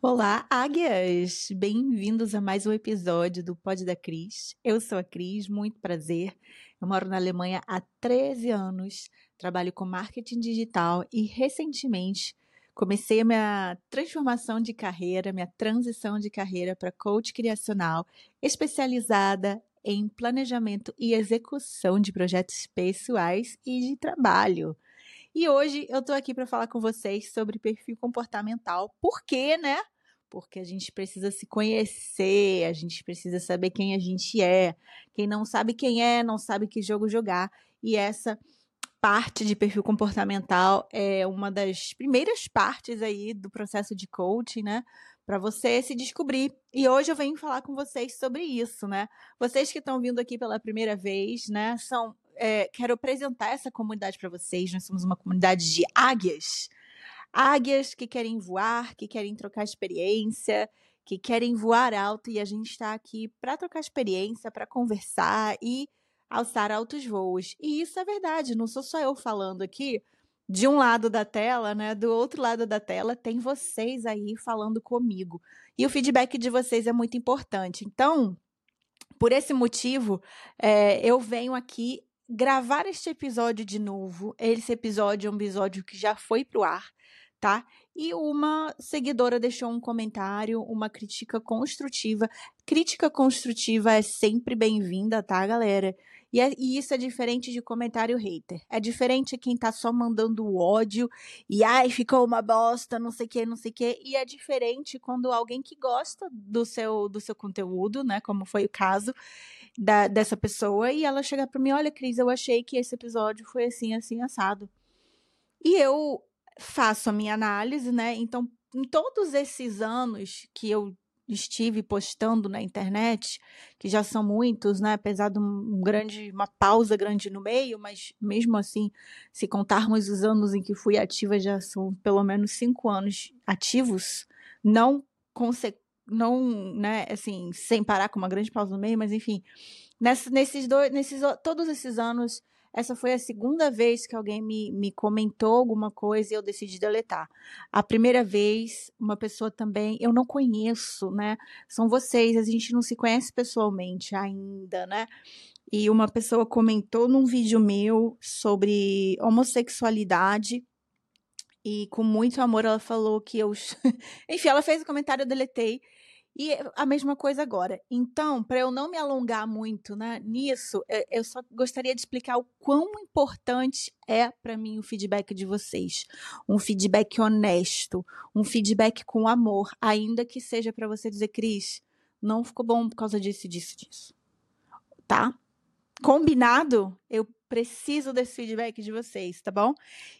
Olá, águias! Bem-vindos a mais um episódio do Pod da Cris. Eu sou a Cris, muito prazer. Eu moro na Alemanha há 13 anos, trabalho com marketing digital e recentemente comecei a minha transformação de carreira, minha transição de carreira para coach criacional, especializada em planejamento e execução de projetos pessoais e de trabalho. E hoje eu tô aqui para falar com vocês sobre perfil comportamental. Por quê, né? Porque a gente precisa se conhecer, a gente precisa saber quem a gente é. Quem não sabe quem é, não sabe que jogo jogar. E essa parte de perfil comportamental é uma das primeiras partes aí do processo de coaching, né? Para você se descobrir. E hoje eu venho falar com vocês sobre isso, né? Vocês que estão vindo aqui pela primeira vez, né? São é, quero apresentar essa comunidade para vocês. Nós somos uma comunidade de águias. Águias que querem voar, que querem trocar experiência, que querem voar alto e a gente está aqui para trocar experiência, para conversar e alçar altos voos. E isso é verdade, não sou só eu falando aqui. De um lado da tela, né? Do outro lado da tela tem vocês aí falando comigo. E o feedback de vocês é muito importante. Então, por esse motivo, é, eu venho aqui gravar este episódio de novo. Esse episódio é um episódio que já foi pro ar, tá? E uma seguidora deixou um comentário, uma crítica construtiva. Crítica construtiva é sempre bem-vinda, tá, galera? E, é, e, isso é diferente de comentário hater. É diferente quem tá só mandando ódio e ai, ficou uma bosta, não sei o que, não sei o que. E é diferente quando alguém que gosta do seu, do seu conteúdo, né? Como foi o caso, da, dessa pessoa e ela chegar para mim, olha, Cris, eu achei que esse episódio foi assim, assim, assado. E eu faço a minha análise, né? Então, em todos esses anos que eu estive postando na internet, que já são muitos, né? Apesar de um grande, uma pausa grande no meio, mas mesmo assim, se contarmos os anos em que fui ativa, já são pelo menos cinco anos ativos, não consequentes não, né, assim, sem parar com uma grande pausa no meio, mas enfim, nessa, nesses dois, nesses, todos esses anos, essa foi a segunda vez que alguém me, me comentou alguma coisa e eu decidi deletar. A primeira vez, uma pessoa também, eu não conheço, né? São vocês, a gente não se conhece pessoalmente ainda, né? E uma pessoa comentou num vídeo meu sobre homossexualidade e com muito amor ela falou que eu. Enfim, ela fez o comentário, eu deletei. E a mesma coisa agora. Então, para eu não me alongar muito né, nisso, eu só gostaria de explicar o quão importante é para mim o feedback de vocês. Um feedback honesto, um feedback com amor, ainda que seja para você dizer, Cris, não ficou bom por causa disso, disso, disso. Tá? Combinado? Eu preciso desse feedback de vocês, tá bom?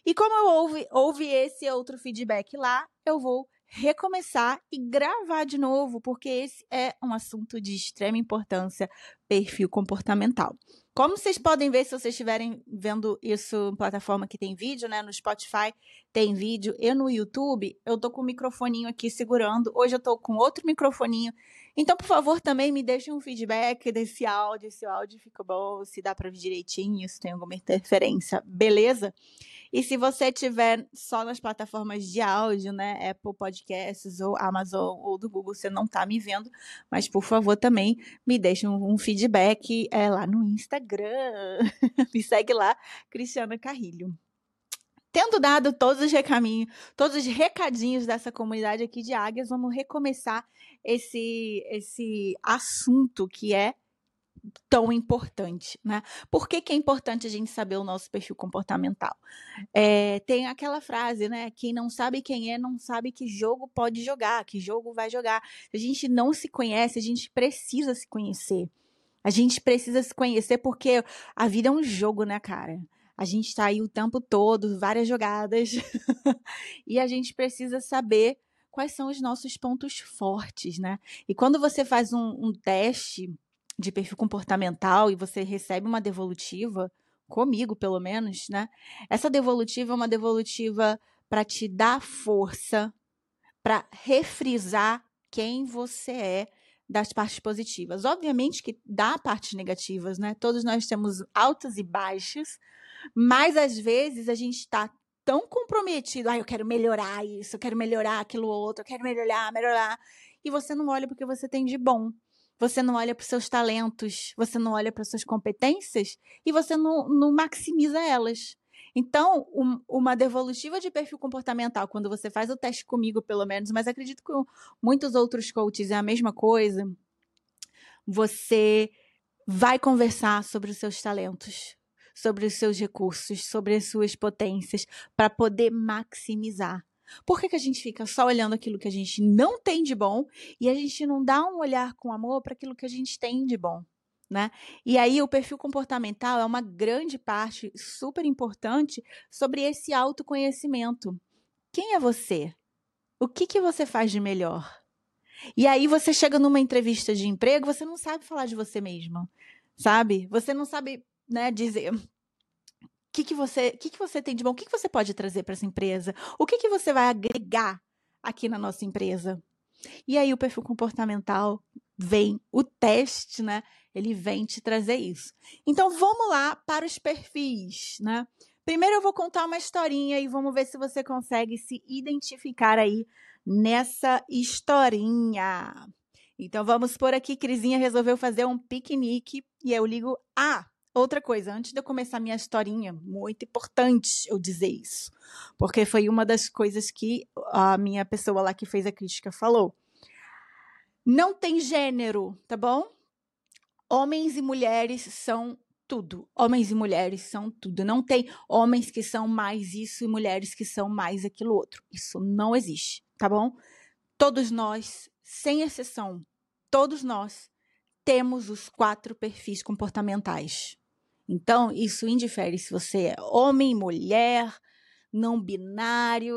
E como eu ouvi esse outro feedback lá, eu vou recomeçar e gravar de novo, porque esse é um assunto de extrema importância, perfil comportamental. Como vocês podem ver se vocês estiverem vendo isso em plataforma que tem vídeo, né? No Spotify tem vídeo e no YouTube, eu tô com o microfoninho aqui segurando. Hoje eu tô com outro microfoninho. Então, por favor, também me deixem um feedback desse áudio, se o áudio ficou bom, se dá para ver direitinho, se tem alguma interferência, beleza? E se você tiver só nas plataformas de áudio, né, Apple Podcasts ou Amazon ou do Google, você não tá me vendo, mas por favor também me deixe um, um feedback é, lá no Instagram. me segue lá, Cristiana Carrilho. Tendo dado todos os recaminhos, todos os recadinhos dessa comunidade aqui de águias, vamos recomeçar esse esse assunto que é tão importante, né? Por que, que, é importante a gente saber o nosso perfil comportamental? É, tem aquela frase, né? Quem não sabe quem é, não sabe que jogo pode jogar, que jogo vai jogar. A gente não se conhece, a gente precisa se conhecer. A gente precisa se conhecer porque a vida é um jogo, né, cara? A gente tá aí o tempo todo, várias jogadas, e a gente precisa saber quais são os nossos pontos fortes, né? E quando você faz um, um teste de perfil comportamental e você recebe uma devolutiva, comigo pelo menos, né? Essa devolutiva é uma devolutiva para te dar força, para refrisar quem você é das partes positivas. Obviamente que dá partes negativas, né? Todos nós temos altas e baixas, mas às vezes a gente está tão comprometido, ah, eu quero melhorar isso, eu quero melhorar aquilo outro, eu quero melhorar, melhorar, e você não olha porque você tem de bom. Você não olha para os seus talentos, você não olha para suas competências e você não, não maximiza elas. Então, um, uma devolutiva de perfil comportamental, quando você faz o teste comigo, pelo menos, mas acredito que muitos outros coaches é a mesma coisa, você vai conversar sobre os seus talentos, sobre os seus recursos, sobre as suas potências, para poder maximizar. Por que, que a gente fica só olhando aquilo que a gente não tem de bom e a gente não dá um olhar com amor para aquilo que a gente tem de bom? Né? E aí o perfil comportamental é uma grande parte super importante sobre esse autoconhecimento. Quem é você? O que, que você faz de melhor? E aí você chega numa entrevista de emprego, você não sabe falar de você mesmo, sabe? Você não sabe, né, dizer o que, que você, que, que você tem de bom, o que, que você pode trazer para essa empresa, o que, que você vai agregar aqui na nossa empresa. E aí o perfil comportamental vem, o teste, né? Ele vem te trazer isso. Então vamos lá para os perfis, né? Primeiro eu vou contar uma historinha e vamos ver se você consegue se identificar aí nessa historinha. Então vamos por aqui, Crisinha resolveu fazer um piquenique e eu ligo ah, outra coisa, antes de eu começar minha historinha, muito importante eu dizer isso, porque foi uma das coisas que a minha pessoa lá que fez a crítica falou. Não tem gênero, tá bom? Homens e mulheres são tudo. Homens e mulheres são tudo. Não tem homens que são mais isso e mulheres que são mais aquilo outro. Isso não existe, tá bom? Todos nós, sem exceção, todos nós temos os quatro perfis comportamentais. Então, isso indifere se você é homem, mulher, não binário,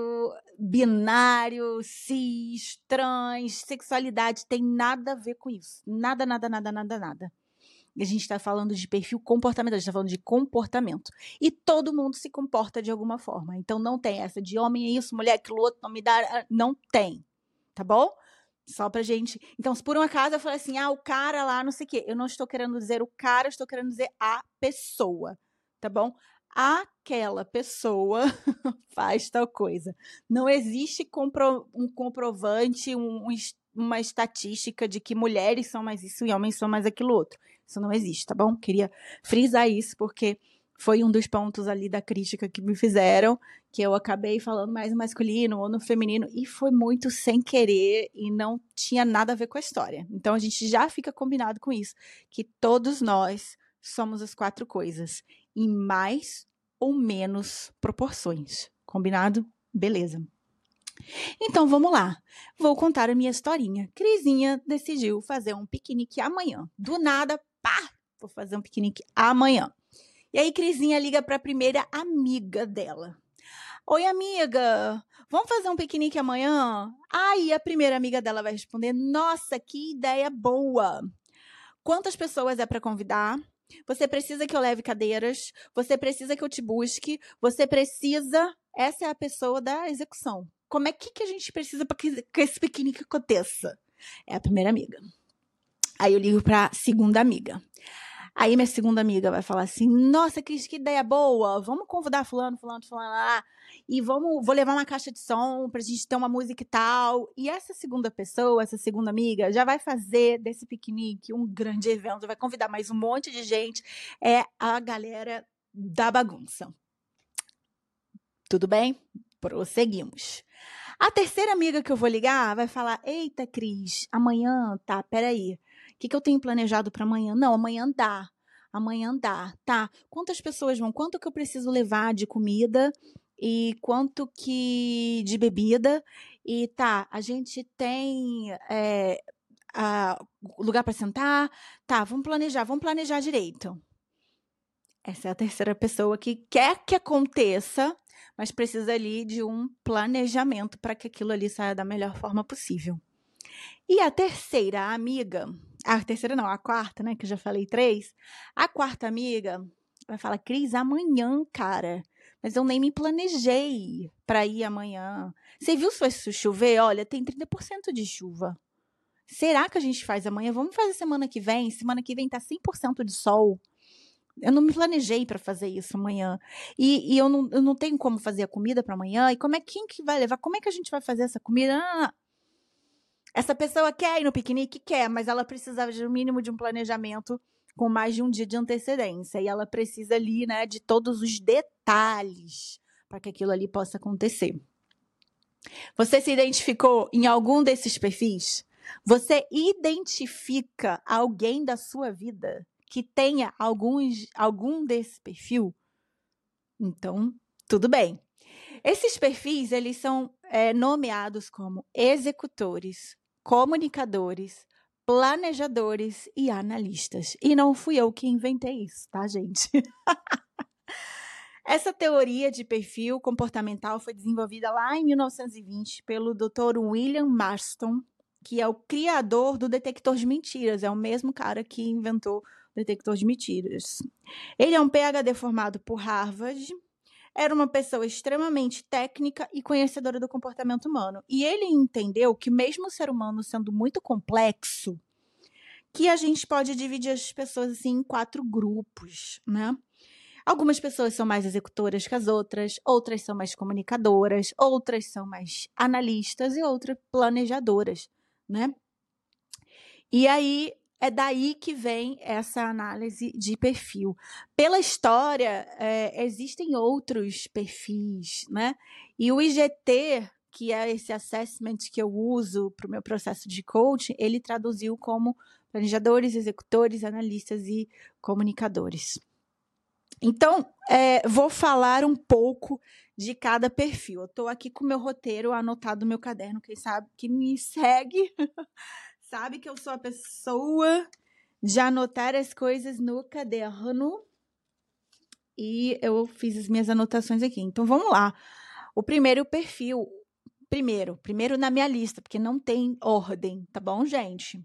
binário, cis, trans, sexualidade, tem nada a ver com isso. Nada, nada, nada, nada, nada. A gente está falando de perfil comportamental, a gente está falando de comportamento. E todo mundo se comporta de alguma forma. Então não tem essa de homem é isso, mulher é aquilo outro, não me dá. Ah, não tem. Tá bom? Só pra gente. Então, se por um acaso eu falei assim, ah, o cara lá, não sei o quê. Eu não estou querendo dizer o cara, eu estou querendo dizer a pessoa. Tá bom? aquela pessoa faz tal coisa. Não existe compro um comprovante, um, uma estatística de que mulheres são mais isso e homens são mais aquilo outro. Isso não existe, tá bom? Queria frisar isso porque foi um dos pontos ali da crítica que me fizeram, que eu acabei falando mais no masculino ou no feminino, e foi muito sem querer e não tinha nada a ver com a história. Então a gente já fica combinado com isso, que todos nós somos as quatro coisas em mais ou menos proporções. Combinado? Beleza. Então vamos lá. Vou contar a minha historinha. Crisinha decidiu fazer um piquenique amanhã. Do nada, pá! Vou fazer um piquenique amanhã. E aí Crisinha liga para a primeira amiga dela. Oi, amiga, vamos fazer um piquenique amanhã? Aí a primeira amiga dela vai responder: Nossa, que ideia boa! Quantas pessoas é para convidar? Você precisa que eu leve cadeiras, você precisa que eu te busque, você precisa. Essa é a pessoa da execução. Como é que, que a gente precisa para que, que esse piquenique aconteça? É a primeira amiga. Aí eu ligo para a segunda amiga. Aí minha segunda amiga vai falar assim: Nossa, Cris, que ideia boa! Vamos convidar fulano, fulano, fulano lá. E vamos, vou levar uma caixa de som pra gente ter uma música e tal. E essa segunda pessoa, essa segunda amiga, já vai fazer desse piquenique um grande evento, vai convidar mais um monte de gente. É a galera da bagunça. Tudo bem? Prosseguimos. A terceira amiga que eu vou ligar vai falar: Eita, Cris, amanhã, tá, peraí que, que eu tenho planejado para amanhã? Não, amanhã dá. Amanhã dá. Tá. Quantas pessoas vão? Quanto que eu preciso levar de comida? E quanto que de bebida? E tá, a gente tem é, a, lugar para sentar? Tá, vamos planejar, vamos planejar direito. Essa é a terceira pessoa que quer que aconteça, mas precisa ali de um planejamento para que aquilo ali saia da melhor forma possível. E a terceira amiga a terceira não, a quarta, né? Que eu já falei três. A quarta amiga vai falar, Cris, amanhã, cara. Mas eu nem me planejei para ir amanhã. Você viu se vai chover? Olha, tem 30% de chuva. Será que a gente faz amanhã? Vamos fazer semana que vem? Semana que vem tá 100% de sol. Eu não me planejei para fazer isso amanhã. E, e, eu, não, eu não tenho como fazer a comida para amanhã. E como é quem que vai levar? Como é que a gente vai fazer essa comida? Ah, essa pessoa quer ir no piquenique? Quer, mas ela precisa de um mínimo de um planejamento com mais de um dia de antecedência. E ela precisa ali, né, de todos os detalhes para que aquilo ali possa acontecer. Você se identificou em algum desses perfis? Você identifica alguém da sua vida que tenha alguns, algum desse perfil? Então, tudo bem. Esses perfis, eles são é, nomeados como executores, comunicadores, planejadores e analistas. E não fui eu que inventei isso, tá, gente? Essa teoria de perfil comportamental foi desenvolvida lá em 1920 pelo Dr. William Marston, que é o criador do detector de mentiras, é o mesmo cara que inventou o detector de mentiras. Ele é um PhD formado por Harvard, era uma pessoa extremamente técnica e conhecedora do comportamento humano. E ele entendeu que, mesmo o ser humano sendo muito complexo, que a gente pode dividir as pessoas assim em quatro grupos, né? Algumas pessoas são mais executoras que as outras, outras são mais comunicadoras, outras são mais analistas e outras planejadoras, né? E aí é daí que vem essa análise de perfil. Pela história, é, existem outros perfis, né? E o IGT, que é esse assessment que eu uso para o meu processo de coaching, ele traduziu como planejadores, executores, analistas e comunicadores. Então, é, vou falar um pouco de cada perfil. Eu estou aqui com o meu roteiro anotado no meu caderno. Quem sabe que me segue sabe que eu sou a pessoa de anotar as coisas no caderno. E eu fiz as minhas anotações aqui. Então vamos lá. O primeiro perfil. Primeiro, primeiro na minha lista, porque não tem ordem, tá bom, gente?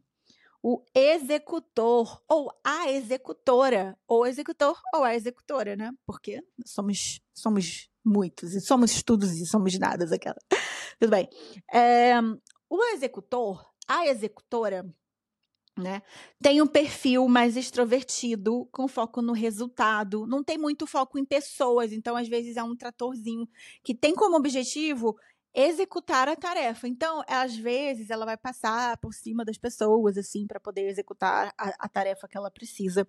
O executor ou a executora, ou executor ou a executora, né? Porque somos somos muitos e somos todos e somos nada aquela. Tudo bem. É, o executor a executora, né, tem um perfil mais extrovertido, com foco no resultado, não tem muito foco em pessoas, então às vezes é um tratorzinho que tem como objetivo executar a tarefa. Então, às vezes ela vai passar por cima das pessoas assim para poder executar a, a, tarefa que ela precisa.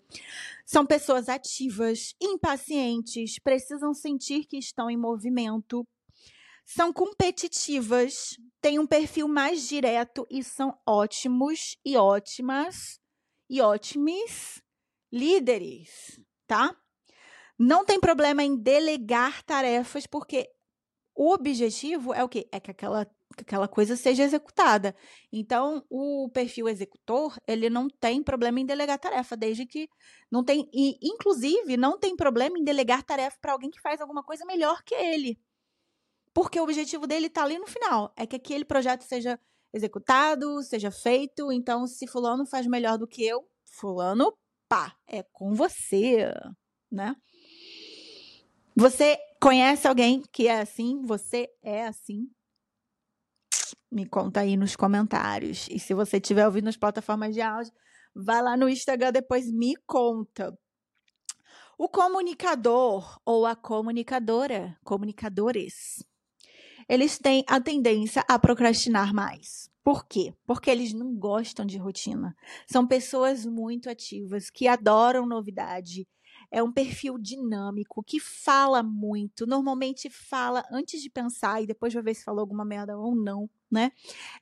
São pessoas ativas, impacientes, precisam sentir que estão em movimento, são competitivas, têm um perfil mais direto e são ótimos e ótimas e ótimos líderes, tá? Não tem problema em delegar tarefas, porque o objetivo é o quê? É que aquela, aquela coisa seja executada. Então, o perfil executor, ele não tem problema em delegar tarefa, desde que não tem. E, inclusive, não tem problema em delegar tarefa para alguém que faz alguma coisa melhor que ele. Porque o objetivo dele está ali no final. É que aquele projeto seja executado, seja feito. Então, se fulano faz melhor do que eu, fulano, pá, é com você, né? Você conhece alguém que é assim? Você é assim? Me conta aí nos comentários. E se você estiver ouvindo nas plataformas de áudio, vai lá no Instagram depois me conta. O comunicador ou a comunicadora, comunicadores, eles têm a tendência a procrastinar mais. Por quê? Porque eles não gostam de rotina. São pessoas muito ativas, que adoram novidade. É um perfil dinâmico, que fala muito. Normalmente fala antes de pensar e depois vai ver se falou alguma merda ou não, né?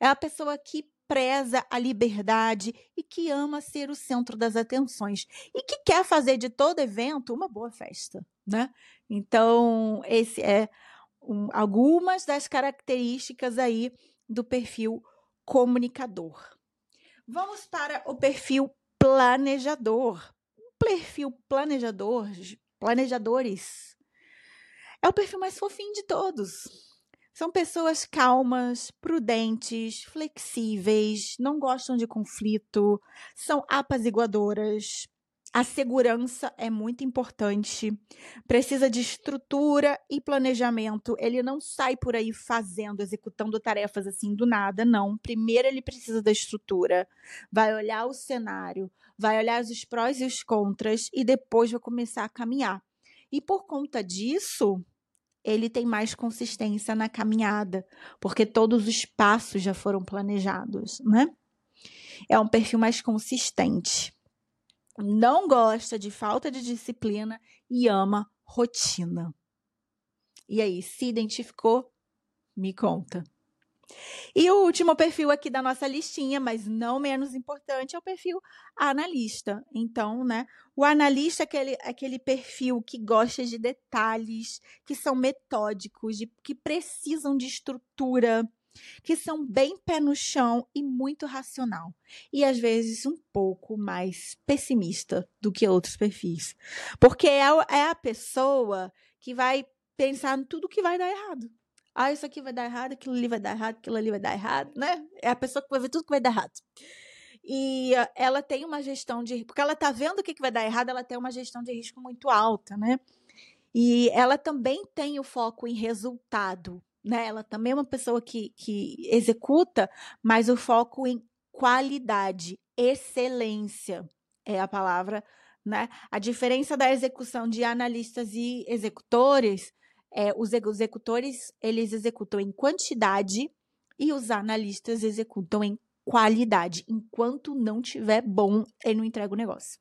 É a pessoa que preza a liberdade e que ama ser o centro das atenções e que quer fazer de todo evento uma boa festa, né? Então, esse é um, algumas das características aí do perfil comunicador. Vamos para o perfil planejador. O perfil planejador, planejadores, é o perfil mais fofinho de todos. São pessoas calmas, prudentes, flexíveis, não gostam de conflito, são apaziguadoras, A segurança é muito importante. Precisa de estrutura e planejamento. Ele não sai por aí fazendo, executando tarefas assim do nada, não. Primeiro ele precisa da estrutura. Vai olhar o cenário, vai olhar os prós e os contras e depois vai começar a caminhar. E por conta disso, ele tem mais consistência na caminhada, porque todos os passos já foram planejados, né? É um perfil mais consistente não gosta de falta de disciplina e ama rotina. E aí, se identificou? Me conta. E o último perfil aqui da nossa listinha, mas não menos importante, é o perfil analista. Então, né, o analista é aquele, aquele perfil que gosta de detalhes, que são metódicos, de, que precisam de estrutura, que são bem pé no chão e muito racional, e às vezes um pouco mais pessimista do que outros perfis, porque é, é a pessoa que vai pensar em tudo que vai dar errado. Ah, isso aqui vai dar errado, aquilo ali vai dar errado, aquilo ali vai dar errado, né? É a pessoa que vai ver tudo que vai dar errado. E uh, ela tem uma gestão de. Porque ela tá vendo o que, que vai dar errado, ela tem uma gestão de risco muito alta, né? E ela também tem o foco em resultado né? Ela também é uma pessoa que, que executa, mas o foco em qualidade, excelência é a palavra, né? A diferença da execução de analistas e executores é os executores eles executam em quantidade e os analistas executam em qualidade. Enquanto não tiver bom, ele não entrega o negócio,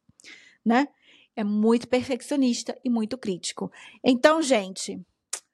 né? É muito perfeccionista e muito crítico. Então, gente,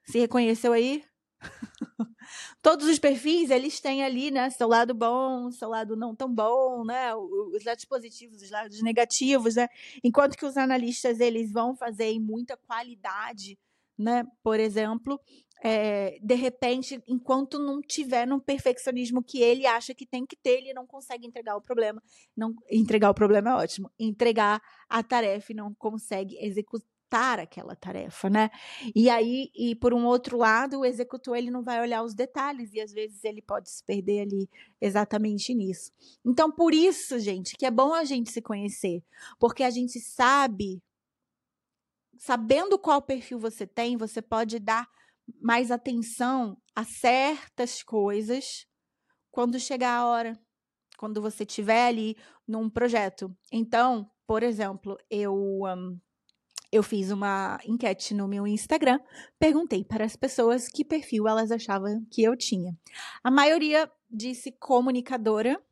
se reconheceu aí? Todos os perfis, eles têm ali, né, seu lado bom, seu lado não tão bom, né, os lados positivos, os lados negativos, né, enquanto que os analistas, eles vão fazer em muita qualidade, né, por exemplo, é, de repente, enquanto não tiver no perfeccionismo que ele acha que tem que ter, ele não consegue entregar o problema. Não entregar o problema é ótimo. Entregar a tarefa e não consegue executar executar aquela tarefa, né? E aí, e por um outro lado, o executor ele não vai olhar os detalhes e às vezes ele pode se perder ali exatamente nisso. Então, por isso, gente, que é bom a gente se conhecer, porque a gente sabe sabendo qual perfil você tem, você pode dar mais atenção a certas coisas quando chegar a hora, quando você estiver ali num projeto. Então, por exemplo, eu um, eu fiz uma enquete no meu Instagram, perguntei para as pessoas que perfil elas achavam que eu tinha. A maioria disse comunicadora.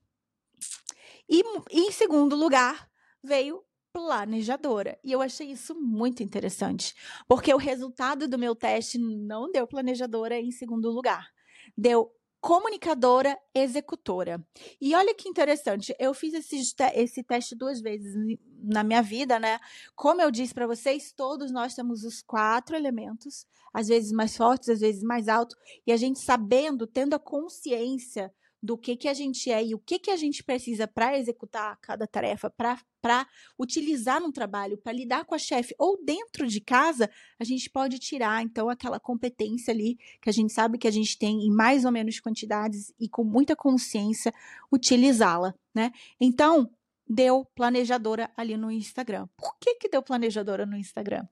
E em segundo lugar veio planejadora. E eu achei isso muito interessante, porque o resultado do meu teste não deu planejadora em segundo lugar. Deu comunicadora executora. E olha que interessante, eu fiz esse, esse teste duas vezes na minha vida, né? Como eu disse para vocês, todos nós temos os quatro elementos, às vezes mais fortes, às vezes mais altos, e a gente sabendo, tendo a consciência do que, que a gente é e o que, que a gente precisa para executar cada tarefa, para utilizar no trabalho, para lidar com a chefe ou dentro de casa, a gente pode tirar, então, aquela competência ali que a gente sabe que a gente tem em mais ou menos quantidades e com muita consciência utilizá-la, né? Então, deu planejadora ali no Instagram. Por que, que deu planejadora no Instagram?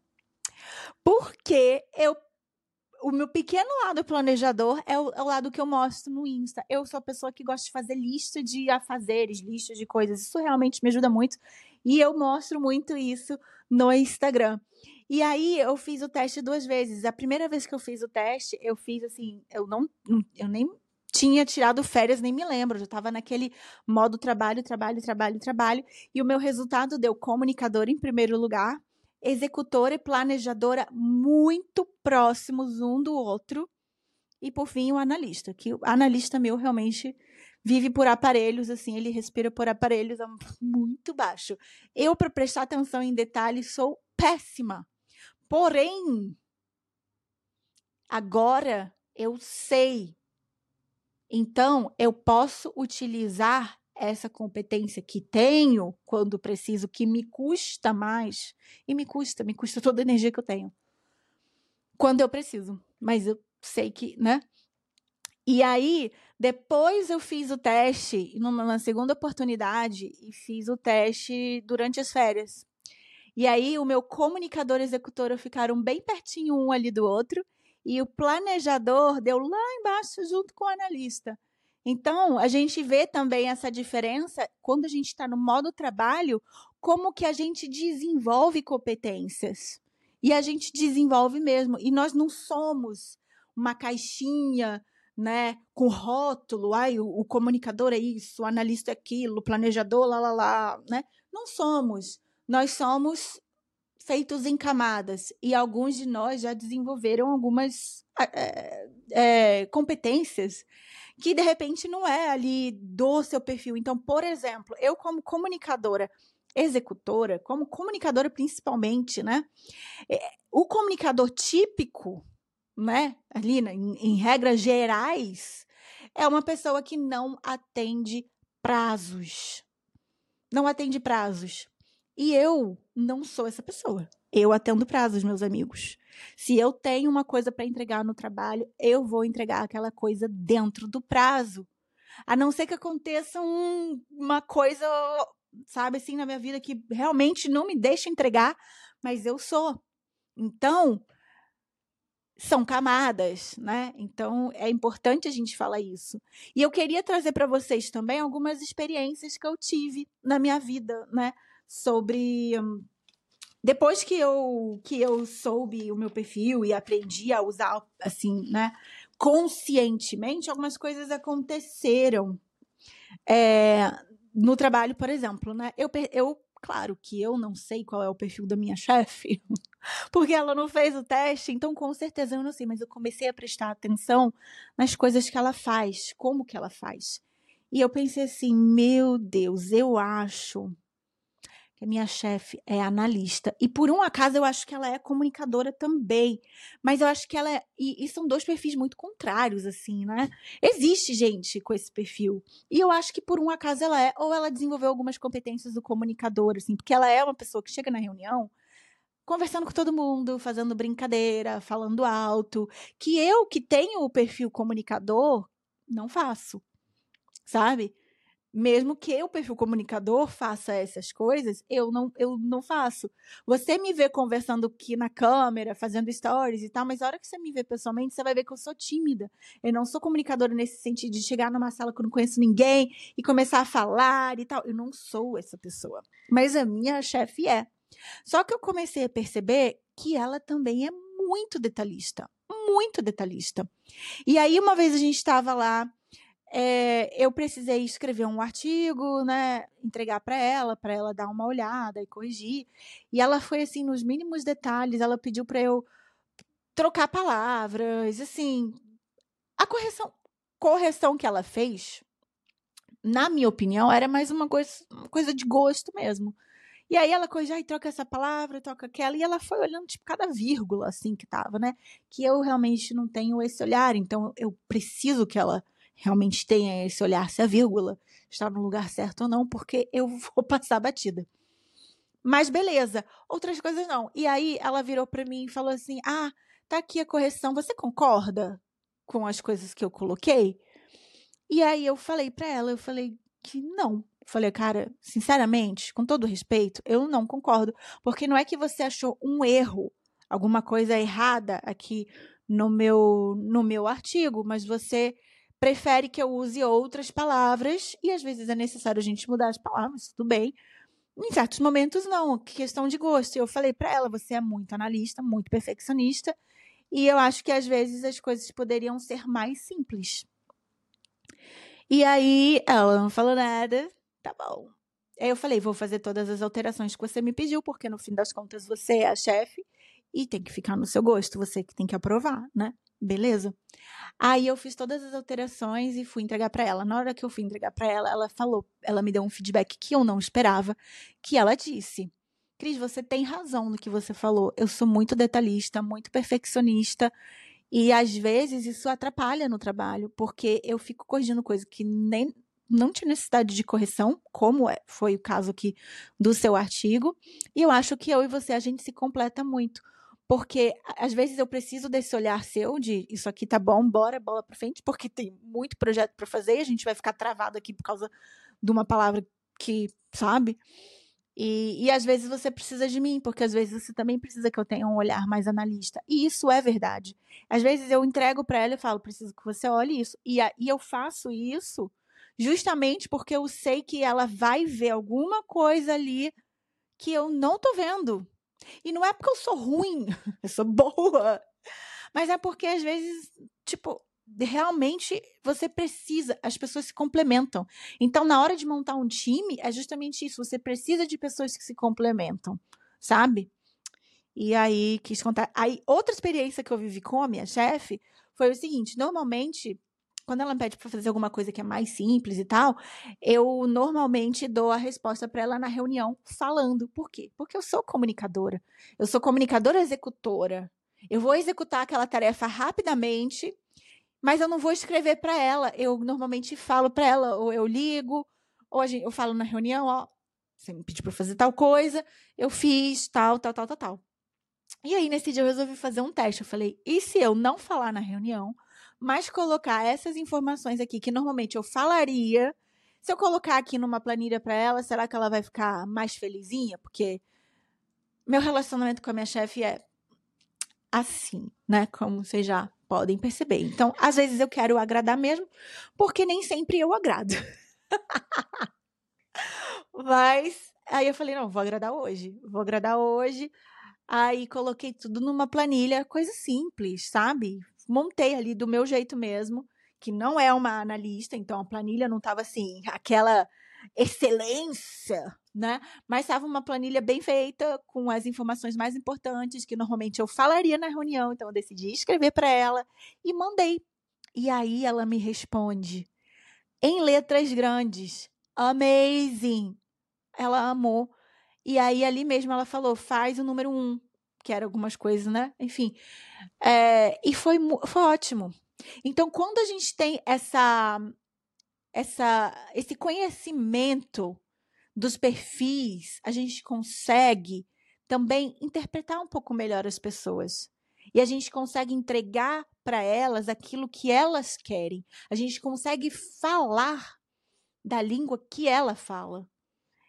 Porque eu o meu pequeno lado planejador é o, é o, lado que eu mostro no Insta. Eu sou a pessoa que gosta de fazer lista de afazeres, lista de coisas. Isso realmente me ajuda muito. E eu mostro muito isso no Instagram. E aí eu fiz o teste duas vezes. A primeira vez que eu fiz o teste, eu fiz assim, eu não, eu nem tinha tirado férias, nem me lembro. Eu já estava naquele modo trabalho, trabalho, trabalho, trabalho. E o meu resultado deu comunicador em primeiro lugar, executora e planejadora muito próximos um do outro. E por fim, o analista, que o analista meu realmente vive por aparelhos, assim, ele respira por aparelhos muito baixo. Eu, para prestar atenção em detalhes, sou péssima. Porém, agora eu sei. Então, eu posso utilizar essa competência que tenho quando preciso, que me custa mais, e me custa, me custa toda a energia que eu tenho, quando eu preciso, mas eu sei que, né? E aí, depois eu fiz o teste, numa segunda oportunidade, e fiz o teste durante as férias. E aí o meu comunicador e ficaram bem pertinho um ali do outro, e o planejador deu lá embaixo junto com o analista. Então, a gente vê também essa diferença quando a gente está no modo trabalho, como que a gente desenvolve competências. E a gente desenvolve mesmo. E nós não somos uma caixinha, né, com rótulo, ai, o, o comunicador é isso, o analista é aquilo, o planejador, lá, lá, lá, né? Não somos. Nós somos feitos em camadas e alguns de nós já desenvolveram algumas é, é, competências que de repente não é ali do seu perfil. Então, por exemplo, eu como comunicadora executora, como comunicadora principalmente, né? É, o comunicador típico, né? Ali em, em regras gerais, é uma pessoa que não atende prazos. Não atende prazos. E eu não sou essa pessoa. Eu atendo prazos, meus amigos. Se eu tenho uma coisa para entregar no trabalho, eu vou entregar aquela coisa dentro do prazo. A não ser que aconteça um, uma coisa, sabe, assim, na minha vida que realmente não me deixa entregar, mas eu sou. Então, são camadas, né? Então é importante a gente falar isso. E eu queria trazer para vocês também algumas experiências que eu tive na minha vida, né? Sobre depois que eu que eu soube o meu perfil e aprendi a usar assim, né, conscientemente, algumas coisas aconteceram é, no trabalho, por exemplo, né? Eu, eu claro que eu não sei qual é o perfil da minha chefe, porque ela não fez o teste, então com certeza eu não sei, mas eu comecei a prestar atenção nas coisas que ela faz, como que ela faz. E eu pensei assim, meu Deus, eu acho que a minha chefe é analista. E por um acaso eu acho que ela é comunicadora também. Mas eu acho que ela é. E, e, são dois perfis muito contrários, assim, né? Existe gente com esse perfil. E eu acho que por um acaso ela é. Ou ela desenvolveu algumas competências do comunicador, assim, porque ela é uma pessoa que chega na reunião conversando com todo mundo, fazendo brincadeira, falando alto, que eu que tenho o perfil comunicador não faço. Sabe? Mesmo que o perfil comunicador faça essas coisas, eu não, eu não faço. Você me vê conversando aqui na câmera, fazendo stories e tal, mas a hora que você me vê pessoalmente, você vai ver que eu sou tímida. Eu não sou comunicadora nesse sentido de chegar numa sala que eu não conheço ninguém e começar a falar e tal. Eu não sou essa pessoa. Mas a minha chefe é. Só que eu comecei a perceber que ela também é muito detalhista. Muito detalhista. E aí, uma vez a gente estava lá é, eu precisei escrever um artigo, né, entregar para ela, para ela dar uma olhada e corrigir. E ela foi assim nos mínimos detalhes. Ela pediu para eu trocar palavras, assim. A correção, correção que ela fez, na minha opinião, era mais uma coisa, uma coisa de gosto mesmo. E aí ela corrigiu, e troca essa palavra, troca aquela, e ela foi olhando, tipo, cada vírgula, assim, que tava, né? Que eu realmente não tenho esse olhar, então eu preciso que ela realmente tenha esse olhar se a vírgula está no lugar certo ou não, porque eu vou passar batida. Mas beleza, outras coisas não. E aí ela virou para mim e falou assim: "Ah, tá aqui a correção, você concorda com as coisas que eu coloquei?" E aí eu falei para ela, eu falei que não. Falei, cara, sinceramente, com todo respeito, eu não concordo, porque não é que você achou um erro, alguma coisa errada aqui no meu no meu artigo, mas você prefere que eu use outras palavras e às vezes é necessário a gente mudar as palavras, tudo bem. Em certos momentos não, questão de gosto. Eu falei para ela, você é muito analista, muito perfeccionista, e eu acho que às vezes as coisas poderiam ser mais simples. E aí ela não falou nada, tá bom. Aí eu falei, vou fazer todas as alterações que você me pediu, porque no fim das contas você é a chefe e tem que ficar no seu gosto, você que tem que aprovar, né? Beleza? Aí eu fiz todas as alterações e fui entregar para ela. Na hora que eu fui entregar para ela, ela falou, ela me deu um feedback que eu não esperava, que ela disse: "Cris, você tem razão no que você falou. Eu sou muito detalhista, muito perfeccionista, e às vezes isso atrapalha no trabalho, porque eu fico corrigindo coisa que nem não tinha necessidade de correção, como é, foi o caso aqui do seu artigo, e eu acho que eu e você a gente se completa muito porque às vezes eu preciso desse olhar seu de isso aqui tá bom, bora, bola para frente, porque tem muito projeto para fazer e a gente vai ficar travado aqui por causa de uma palavra que, sabe? E, e às vezes você precisa de mim, porque às vezes você também precisa que eu tenha um olhar mais analista. E isso é verdade. Às vezes eu entrego para ela e falo, preciso que você olhe isso. E, a, e eu faço isso justamente porque eu sei que ela vai ver alguma coisa ali que eu não tô vendo. E não é porque eu sou ruim, eu sou boa. Mas é porque às vezes, tipo, realmente você precisa, as pessoas se complementam. Então, na hora de montar um time, é justamente isso, você precisa de pessoas que se complementam, sabe? E aí quis contar. Aí, outra experiência que eu vivi com a minha chefe foi o seguinte: normalmente, quando ela me pede para fazer alguma coisa que é mais simples e tal, eu normalmente dou a resposta para ela na reunião falando. Por quê? Porque eu sou comunicadora. Eu sou comunicadora executora. Eu vou executar aquela tarefa rapidamente mas eu não vou escrever para ela. Eu normalmente falo para ela, ou eu ligo, ou gente, eu falo na reunião, ó, você me pediu para fazer tal coisa, eu fiz tal, tal, tal, tal, tal. E aí nesse dia eu resolvi fazer um teste. Eu falei: "E se eu não falar na reunião, mas colocar essas informações aqui que normalmente eu falaria, se eu colocar aqui numa planilha para ela, será que ela vai ficar mais felizinha? Porque meu relacionamento com a minha chefe é assim, né? Como vocês já podem perceber. Então, às vezes eu quero agradar mesmo, porque nem sempre eu agrado. Mas aí eu falei, não, vou agradar hoje. Vou agradar hoje. Aí coloquei tudo numa planilha, coisa simples, sabe? Montei ali do meu jeito mesmo, que não é uma analista, então a planilha não estava assim, aquela excelência, né? Mas estava uma planilha bem feita, com as informações mais importantes, que normalmente eu falaria na reunião, então eu decidi escrever para ela e mandei. E aí ela me responde em letras grandes: Amazing! Ela amou. E aí ali mesmo ela falou: faz o número um, que era algumas coisas, né? Enfim. É, e foi, foi ótimo. Então, quando a gente tem essa essa, esse conhecimento dos perfis, a gente consegue também interpretar um pouco melhor as pessoas. E a gente consegue entregar para elas aquilo que elas querem. A gente consegue falar da língua que ela fala.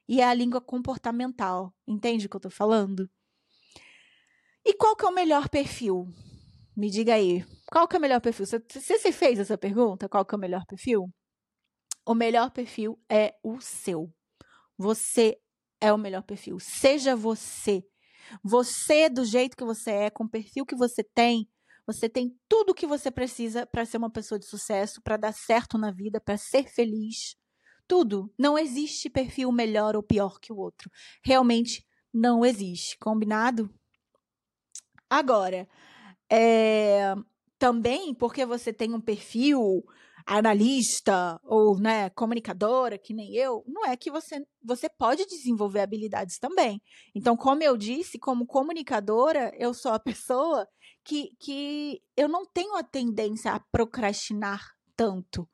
E é a língua comportamental. Entende o que eu estou falando? E qual que é o melhor perfil? Me diga aí. Qual que é o melhor perfil? Você, você fez essa pergunta? Qual que é o melhor perfil? O melhor perfil é o seu. Você é o melhor perfil. Seja você. Você, do jeito que você é, com o perfil que você tem, você tem tudo o que você precisa para ser uma pessoa de sucesso, para dar certo na vida, para ser feliz. Tudo. Não existe perfil melhor ou pior que o outro. Realmente não existe. Combinado? Agora, é, também porque você tem um perfil analista ou né, comunicadora, que nem eu, não é que você, você pode desenvolver habilidades também. Então, como eu disse, como comunicadora, eu sou a pessoa que, que eu não tenho a tendência a procrastinar tanto.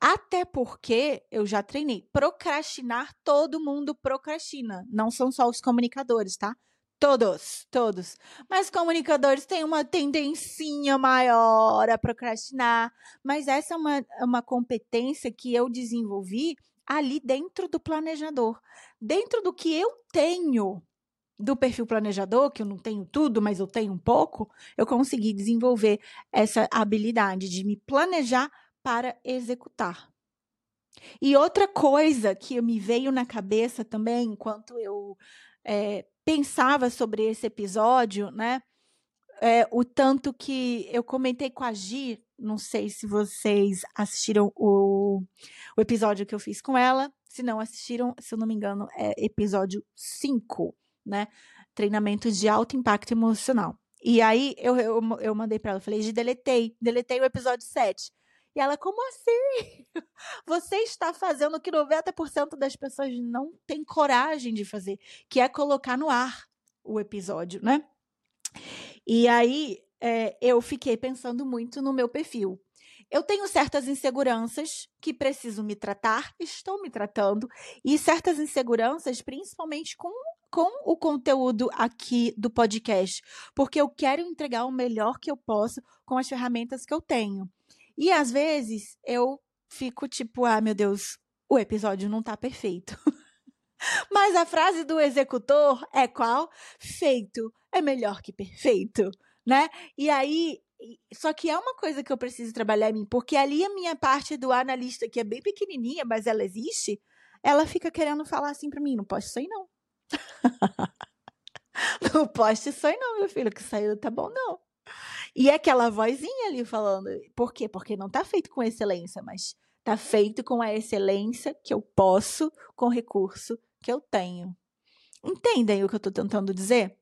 Até porque eu já treinei. Procrastinar, todo mundo procrastina. Não são só os comunicadores, tá? Todos, todos. Mas comunicadores têm uma tendencinha maior a procrastinar. Mas essa é uma, uma competência que eu desenvolvi ali dentro do planejador. Dentro do que eu tenho do perfil planejador, que eu não tenho tudo, mas eu tenho um pouco, eu consegui desenvolver essa habilidade de me planejar para executar. E outra coisa que me veio na cabeça também, enquanto eu é, pensava sobre esse episódio, né? É, o tanto que eu comentei com a Gi, não sei se vocês assistiram o, o episódio que eu fiz com ela. Se não assistiram, se eu não me engano, é episódio 5, né? Treinamento de alto impacto emocional. E aí eu, eu, eu mandei para ela, falei, Gi, deletei, deletei o episódio 7. E ela, como assim? Você está fazendo o que 90% das pessoas não têm coragem de fazer, que é colocar no ar o episódio, né? E aí é, eu fiquei pensando muito no meu perfil. Eu tenho certas inseguranças que preciso me tratar, estou me tratando, e certas inseguranças, principalmente com, com o conteúdo aqui do podcast, porque eu quero entregar o melhor que eu posso com as ferramentas que eu tenho. E às vezes eu fico tipo, ah, meu Deus, o episódio não tá perfeito. Mas a frase do executor é qual? Feito é melhor que perfeito, né? E aí, só que é uma coisa que eu preciso trabalhar em mim, porque ali a minha parte do analista, que é bem pequenininha, mas ela existe, ela fica querendo falar assim para mim, não posso sair não. não poste isso aí não, meu filho, que saiu tá bom não. E é aquela vozinha ali falando, por quê? Porque não tá feito com excelência, mas tá feito com a excelência que eu posso, com o recurso que eu tenho. Entendem o que eu tô tentando dizer?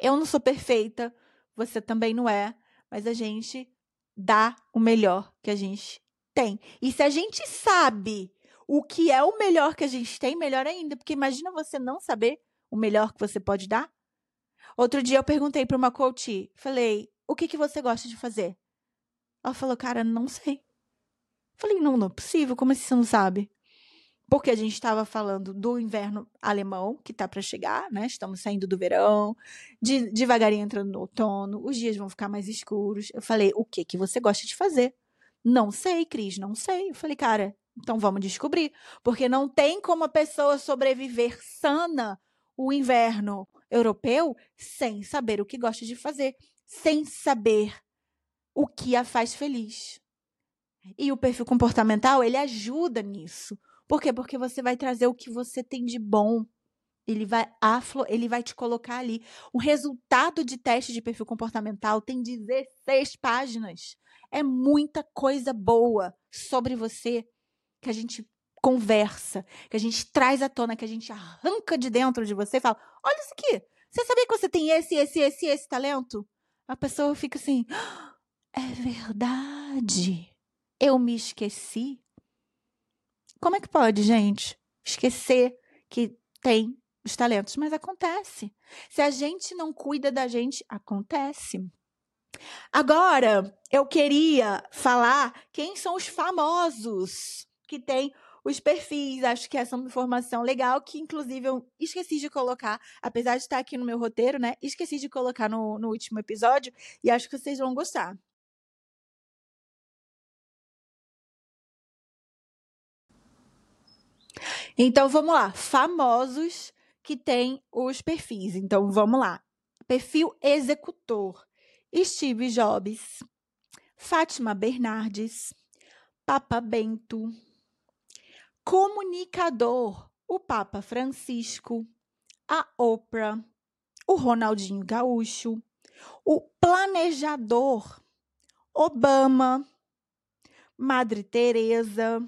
Eu não sou perfeita, você também não é, mas a gente dá o melhor que a gente tem. E se a gente sabe o que é o melhor que a gente tem, melhor ainda, porque imagina você não saber o melhor que você pode dar. Outro dia eu perguntei para uma coach, falei: "O que que você gosta de fazer?" Ela falou: "Cara, não sei." Falei: "Não, não é possível, como assim você não sabe?" Porque a gente estava falando do inverno alemão, que está para chegar, né? Estamos saindo do verão, de, devagarinho entrando no outono, os dias vão ficar mais escuros. Eu falei: "O que que você gosta de fazer?" Não sei, Cris, não sei. Eu falei: "Cara, então vamos descobrir, porque não tem como a pessoa sobreviver sana o inverno europeu sem saber o que gosta de fazer, sem saber o que a faz feliz. E o perfil comportamental, ele ajuda nisso. Por quê? Porque você vai trazer o que você tem de bom. Ele vai aflo, ele vai te colocar ali. O resultado de teste de perfil comportamental tem 16 páginas. É muita coisa boa sobre você que a gente conversa, que a gente traz à tona, que a gente arranca de dentro de você e fala: olha isso aqui, você sabia que você tem esse, esse, esse, esse talento? A pessoa fica assim: ah, é verdade, eu me esqueci. Como é que pode, gente, esquecer que tem os talentos? Mas acontece. Se a gente não cuida da gente, acontece. Agora, eu queria falar quem são os famosos que têm os perfis. Acho que essa é uma informação legal que, inclusive, eu esqueci de colocar, apesar de estar aqui no meu roteiro, né? Esqueci de colocar no, no último episódio e acho que vocês vão gostar. Então vamos lá, famosos que têm os perfis. Então vamos lá. Perfil executor: Steve Jobs, Fátima Bernardes, Papa Bento, comunicador, o Papa Francisco, a Oprah, o Ronaldinho Gaúcho, o planejador, Obama, Madre Teresa,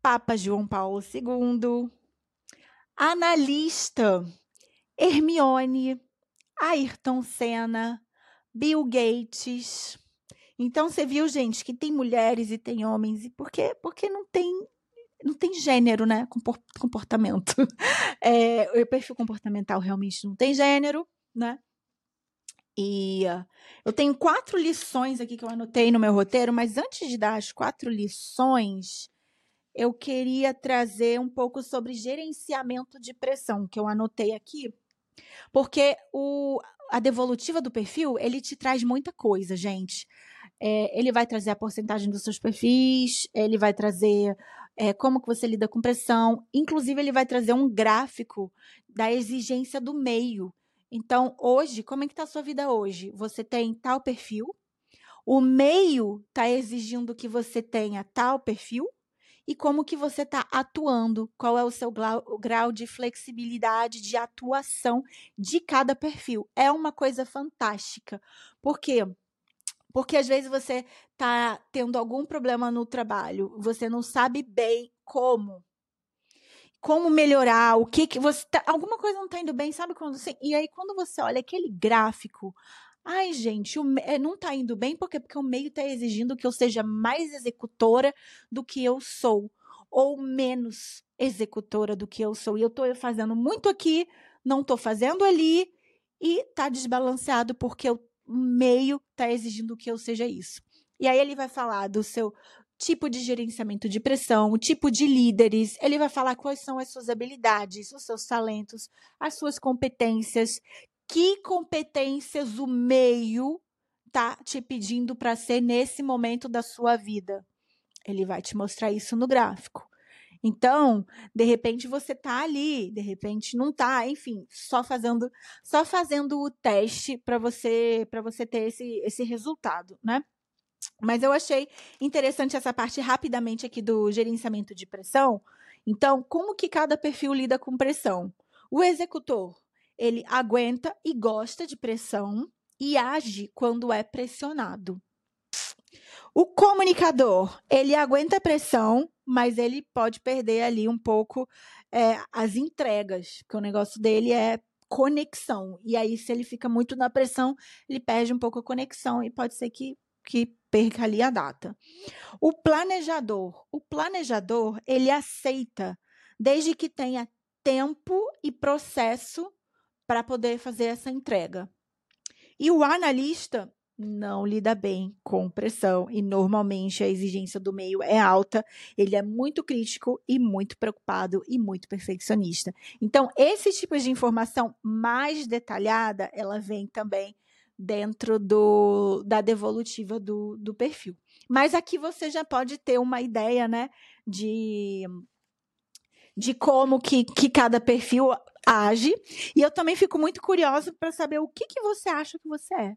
Papa João Paulo II, analista, Hermione, Ayrton Senna, Bill Gates. Então você viu, gente, que tem mulheres e tem homens. E por quê? Porque não tem não tem gênero, né? Comportamento. É, o perfil comportamental realmente não tem gênero, né? E uh, eu tenho quatro lições aqui que eu anotei no meu roteiro, mas antes de dar as quatro lições, eu queria trazer um pouco sobre gerenciamento de pressão, que eu anotei aqui, porque o, a devolutiva do perfil, ele te traz muita coisa, gente. É, ele vai trazer a porcentagem dos seus perfis, ele vai trazer é, como que você lida com pressão. Inclusive, ele vai trazer um gráfico da exigência do meio. Então, hoje, como é que está a sua vida hoje? Você tem tal perfil, o meio está exigindo que você tenha tal perfil, e como que você está atuando, qual é o seu grau, de flexibilidade de atuação de cada perfil. É uma coisa fantástica. Por quê? Porque às vezes você está tendo algum problema no trabalho, você não sabe bem como. Como melhorar, o que que você tá, alguma coisa não está indo bem, sabe quando você, e aí quando você olha aquele gráfico, ai gente, o, é, não está indo bem porque porque o meio está exigindo que eu seja mais executora do que eu sou ou menos executora do que eu sou. E eu estou fazendo muito aqui, não estou fazendo ali e está desbalanceado porque eu meio está exigindo que eu seja isso. E aí ele vai falar do seu tipo de gerenciamento de pressão, o tipo de líderes, ele vai falar quais são as suas habilidades, os seus talentos, as suas competências, que competências o meio tá te pedindo para ser nesse momento da sua vida. Ele vai te mostrar isso no gráfico. Então, de repente você tá ali, de repente não tá, enfim, só fazendo só fazendo o teste para você para você ter esse esse resultado, né? Mas eu achei interessante essa parte rapidamente aqui do gerenciamento de pressão. Então, como que cada perfil lida com pressão? O executor, ele aguenta e gosta de pressão e age quando é pressionado. O comunicador, ele aguenta a pressão, mas ele pode perder ali um pouco é, as entregas, porque o negócio dele é conexão. E aí, se ele fica muito na pressão, ele perde um pouco a conexão e pode ser que, que perca ali a data. O planejador, o planejador, ele aceita desde que tenha tempo e processo para poder fazer essa entrega. E o analista, não lida bem com pressão e normalmente a exigência do meio é alta. Ele é muito crítico e muito preocupado e muito perfeccionista. Então, esse tipo de informação mais detalhada, ela vem também dentro do, da devolutiva do, do perfil. Mas aqui você já pode ter uma ideia, né, de, de como que, que cada perfil age. E eu também fico muito curiosa para saber o que, que você acha que você é.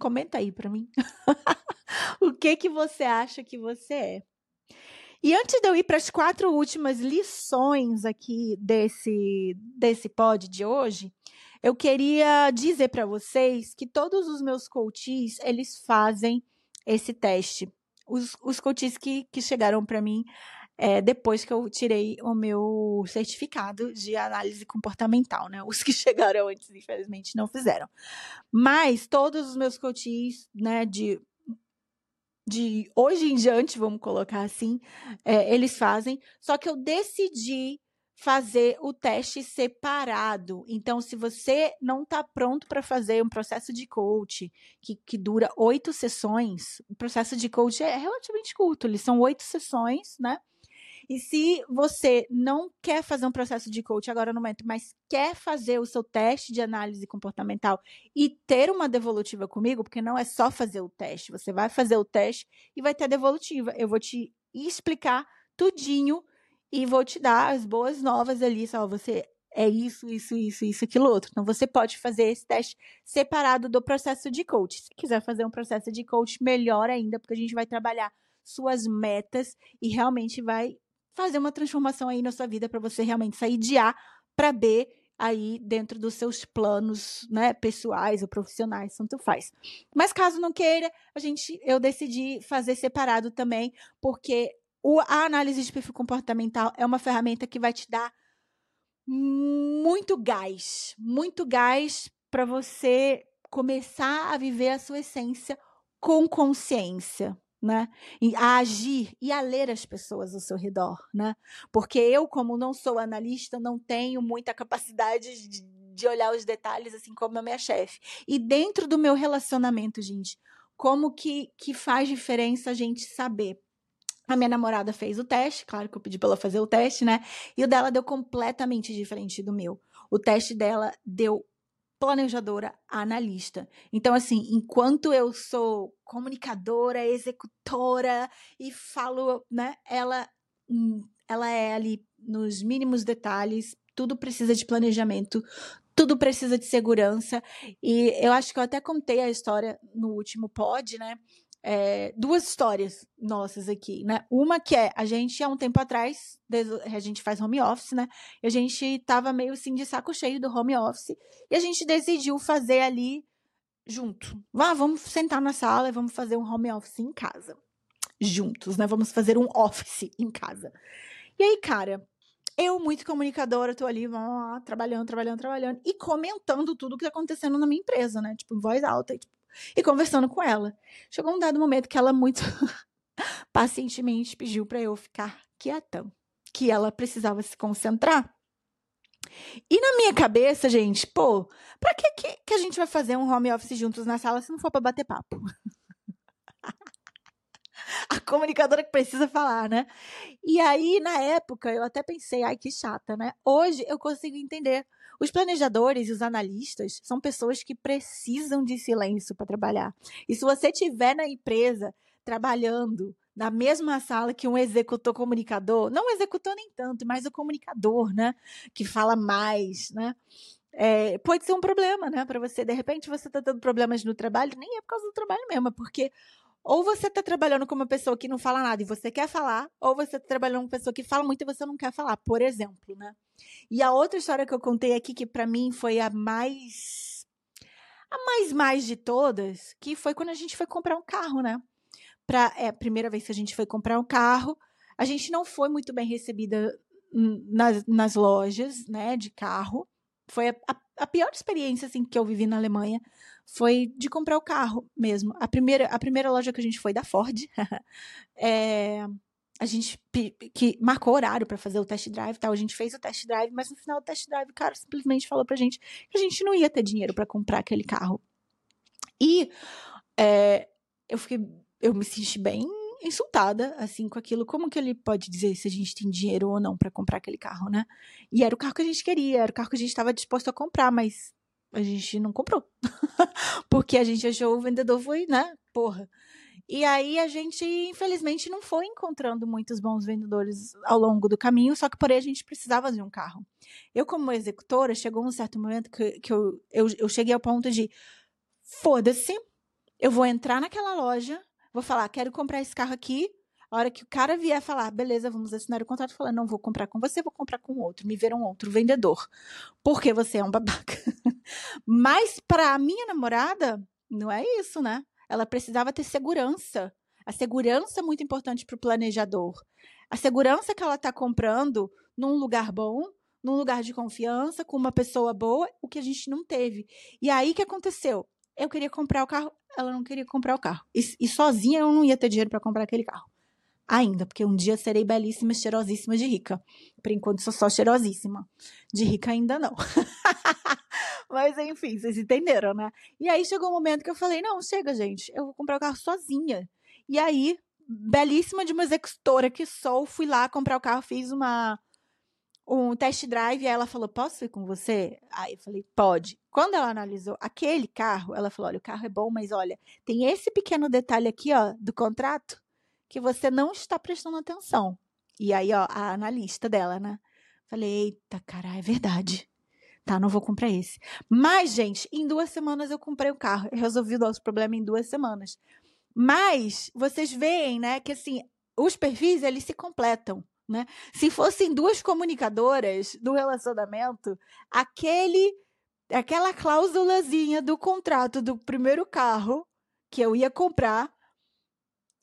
Comenta aí para mim. o que que você acha que você é? E antes de eu ir para as quatro últimas lições aqui desse desse pod de hoje, eu queria dizer para vocês que todos os meus coaches, eles fazem esse teste. Os, os coaches que, que chegaram para mim é, depois que eu tirei o meu certificado de análise comportamental, né? Os que chegaram antes, infelizmente, não fizeram. Mas todos os meus coaches, né, de de hoje em diante, vamos colocar assim, é, eles fazem. Só que eu decidi fazer o teste separado. Então, se você não está pronto para fazer um processo de coach que, que dura oito sessões, o processo de coach é relativamente curto, eles são oito sessões, né? E se você não quer fazer um processo de coach agora no momento, mas quer fazer o seu teste de análise comportamental e ter uma devolutiva comigo, porque não é só fazer o teste, você vai fazer o teste e vai ter a devolutiva. Eu vou te explicar tudinho e vou te dar as boas novas ali, só você é isso, isso, isso, isso, aquilo outro. Então você pode fazer esse teste separado do processo de coach. Se quiser fazer um processo de coach, melhor ainda, porque a gente vai trabalhar suas metas e realmente vai fazer uma transformação aí na sua vida para você realmente sair de A para B aí dentro dos seus planos, né, pessoais ou profissionais, tanto faz. Mas caso não queira, a gente eu decidi fazer separado também, porque o, a análise de perfil comportamental é uma ferramenta que vai te dar muito gás, muito gás para você começar a viver a sua essência com consciência né? A agir e a ler as pessoas ao seu redor, né? Porque eu, como não sou analista, não tenho muita capacidade de, de olhar os detalhes assim como a minha chefe. E dentro do meu relacionamento, gente, como que, que faz diferença a gente saber? A minha namorada fez o teste, claro que eu pedi para ela fazer o teste, né? E o dela deu completamente diferente do meu. O teste dela deu planejadora, analista. Então, assim, enquanto eu sou comunicadora, executora e falo, né, ela, hum, ela é ali nos mínimos detalhes, tudo precisa de planejamento, tudo precisa de segurança. E eu acho que eu até contei a história no último pod, né? É, duas histórias nossas aqui, né? Uma que é, a gente há um tempo atrás, a gente faz home office, né? E a gente tava meio assim de saco cheio do home office e a gente decidiu fazer ali junto. Ah, vamos sentar na sala e vamos fazer um home office em casa. Juntos, né? Vamos fazer um office em casa. E aí, cara, eu, muito comunicadora, tô ali, ó, trabalhando, trabalhando, trabalhando, e comentando tudo que tá acontecendo na minha empresa, né? Tipo, em voz alta, tipo, e conversando com ela. Chegou um dado momento que ela muito pacientemente pediu para eu ficar quieta, que ela precisava se concentrar. E na minha cabeça, gente, pô, pra que, que, que a gente vai fazer um home office juntos na sala se não for para bater papo? a comunicadora que precisa falar, né? E aí, na época, eu até pensei, ai, que chata, né? Hoje eu consigo entender. Os planejadores e os analistas são pessoas que precisam de silêncio para trabalhar. E se você estiver na empresa trabalhando, na mesma sala que um executor comunicador, não executor nem tanto, mas o comunicador, né? Que fala mais, né? É, pode ser um problema, né, para você. De repente você está tendo problemas no trabalho, nem é por causa do trabalho mesmo, é porque ou você está trabalhando com uma pessoa que não fala nada e você quer falar, ou você está trabalhando com uma pessoa que fala muito e você não quer falar, por exemplo, né? E a outra história que eu contei aqui, que para mim foi a mais. a mais mais de todas, que foi quando a gente foi comprar um carro, né? Pra, é a primeira vez que a gente foi comprar um carro, a gente não foi muito bem recebida nas, nas lojas, né, de carro. Foi a, a, a pior experiência, assim, que eu vivi na Alemanha foi de comprar o carro mesmo. A primeira, a primeira loja que a gente foi da Ford, é, a gente que marcou horário para fazer o test drive, tal. A gente fez o test drive, mas no final do test drive o cara simplesmente falou pra gente que a gente não ia ter dinheiro para comprar aquele carro. E é, eu fiquei, eu me senti bem insultada, assim, com aquilo. Como que ele pode dizer se a gente tem dinheiro ou não para comprar aquele carro, né? E era o carro que a gente queria, era o carro que a gente estava disposto a comprar, mas a gente não comprou. Porque a gente achou o vendedor foi, né? Porra. E aí a gente, infelizmente, não foi encontrando muitos bons vendedores ao longo do caminho, só que porém a gente precisava de um carro. Eu, como executora, chegou um certo momento que, que eu, eu, eu cheguei ao ponto de foda-se, eu vou entrar naquela loja, vou falar, quero comprar esse carro aqui, a hora que o cara vier falar, beleza, vamos assinar o contrato, falar, não vou comprar com você, vou comprar com outro, me ver um outro vendedor, porque você é um babaca. Mas para a minha namorada, não é isso, né? Ela precisava ter segurança. A segurança é muito importante para o planejador. A segurança que ela está comprando num lugar bom, num lugar de confiança, com uma pessoa boa, o que a gente não teve. E aí que aconteceu? Eu queria comprar o carro, ela não queria comprar o carro. E, e sozinha eu não ia ter dinheiro para comprar aquele carro ainda, porque um dia serei belíssima, cheirosíssima de rica. Por enquanto sou só cheirosíssima. De rica ainda não. Mas enfim, vocês entenderam, né? E aí chegou um momento que eu falei: não, chega, gente, eu vou comprar o carro sozinha. E aí, belíssima de uma executora que sou, fui lá comprar o carro, fiz uma um test drive e ela falou: Posso ir com você? Aí eu falei: Pode. Quando ela analisou aquele carro, ela falou: Olha, o carro é bom, mas olha, tem esse pequeno detalhe aqui, ó, do contrato que você não está prestando atenção. E aí, ó, a analista dela, né? Falei, eita, cara, é verdade. Tá, não vou comprar esse. Mas, gente, em duas semanas eu comprei o carro. Eu resolvi o nosso problema em duas semanas. Mas, vocês veem, né, que assim, os perfis, eles se completam. Né? Se fossem duas comunicadoras do relacionamento, aquele aquela cláusulazinha do contrato do primeiro carro que eu ia comprar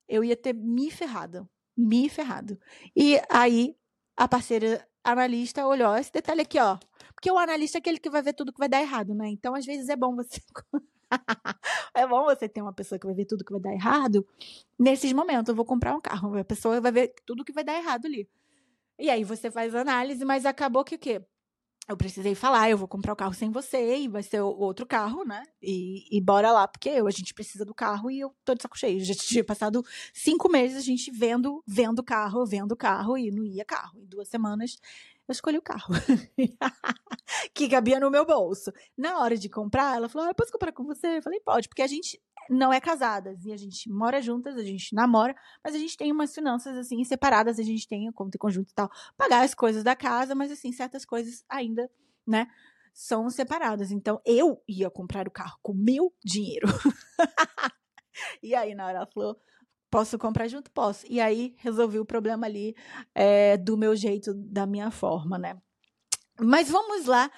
eu ia ter me ferrado. Me ferrado. E aí, a parceira analista olhou esse detalhe aqui, ó. Porque o analista é aquele que vai ver tudo que vai dar errado, né? Então, às vezes, é bom você. é bom você ter uma pessoa que vai ver tudo que vai dar errado. Nesses momentos, eu vou comprar um carro. A pessoa vai ver tudo que vai dar errado ali. E aí você faz análise, mas acabou que o quê? eu precisei falar, eu vou comprar o carro sem você e vai ser outro carro, né? E, e bora lá, porque eu, a gente precisa do carro e eu tô de saco cheio. Já tinha passado cinco meses a gente vendo, vendo carro, vendo carro e não ia carro. Em duas semanas eu escolhi o carro que cabia no meu bolso. Na hora de comprar, ela falou: ah, posso comprar com você? Eu falei: pode, porque a gente não é casadas e a gente mora juntas, a gente namora, mas a gente tem umas finanças assim separadas, a gente tem conta em conjunto e tal, pagar as coisas da casa, mas assim, certas coisas ainda, né, são separadas. Então eu ia comprar o carro com meu dinheiro. e aí na hora ela falou: Posso comprar junto? Posso. E aí resolvi o problema ali é, do meu jeito, da minha forma, né? Mas vamos lá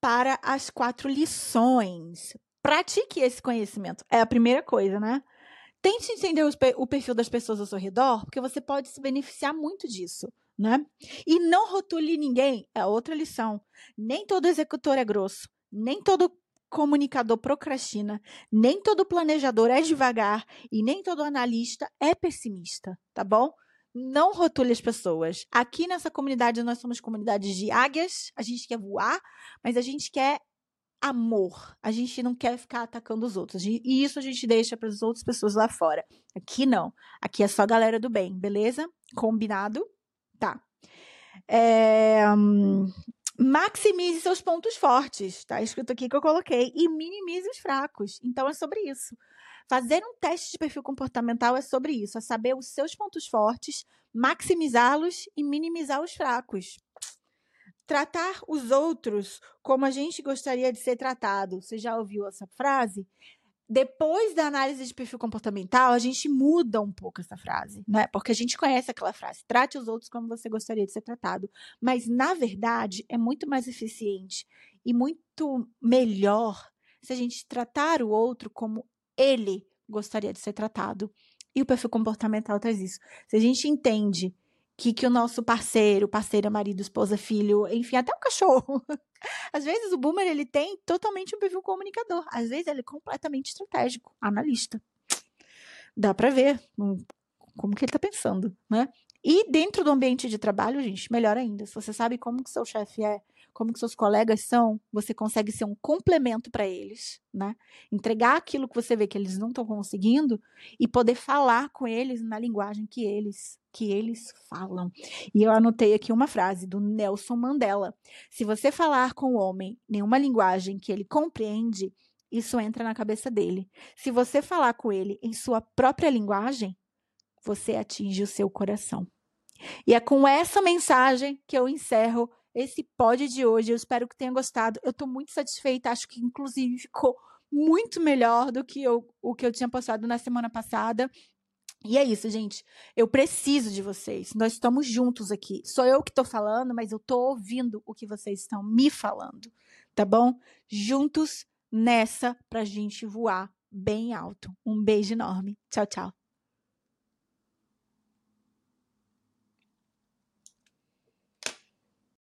para as quatro lições pratique esse conhecimento. É a primeira coisa, né? Tente entender o perfil das pessoas ao seu redor, porque você pode se beneficiar muito disso, né? E não rotule ninguém, é outra lição. Nem todo executor é grosso, nem todo comunicador procrastina, nem todo planejador é devagar e nem todo analista é pessimista, tá bom? Não rotule as pessoas. Aqui nessa comunidade nós somos comunidades de águias, a gente quer voar, mas a gente quer amor. A gente não quer ficar atacando os outros. E isso a gente deixa para as outras pessoas lá fora. Aqui não. Aqui é só galera do bem, beleza? Combinado? Tá. É, maximize seus pontos fortes. Tá escrito aqui que eu coloquei. E minimize os fracos. Então é sobre isso. Fazer um teste de perfil comportamental é sobre isso, é saber os seus pontos fortes, maximizá-los e minimizar os fracos. Tratar os outros como a gente gostaria de ser tratado. Você já ouviu essa frase? Depois da análise de perfil comportamental, a gente muda um pouco essa frase, né? Porque a gente conhece aquela frase: trate os outros como você gostaria de ser tratado. Mas, na verdade, é muito mais eficiente e muito melhor se a gente tratar o outro como ele gostaria de ser tratado. E o perfil comportamental traz isso. Se a gente entende que, que o nosso parceiro, parceira, marido, esposa, filho, enfim, até o cachorro. Às vezes o boomer ele tem totalmente um perfil comunicador, às vezes ele é completamente estratégico, analista. Dá para ver como que ele tá pensando, né? E dentro do ambiente de trabalho, gente, melhor ainda, se você sabe como que seu chefe é, como que seus colegas são, você consegue ser um complemento para eles, né? Entregar aquilo que você vê que eles não estão conseguindo e poder falar com eles na linguagem que eles que eles falam. E eu anotei aqui uma frase do Nelson Mandela: Se você falar com o homem nenhuma linguagem que ele compreende, isso entra na cabeça dele. Se você falar com ele em sua própria linguagem, você atinge o seu coração. E é com essa mensagem que eu encerro esse pod de hoje. Eu espero que tenha gostado. Eu estou muito satisfeita, acho que inclusive ficou muito melhor do que eu, o que eu tinha postado na semana passada. E é isso, gente. Eu preciso de vocês. Nós estamos juntos aqui. Sou eu que estou falando, mas eu estou ouvindo o que vocês estão me falando. Tá bom? Juntos nessa pra gente voar bem alto. Um beijo enorme. Tchau, tchau.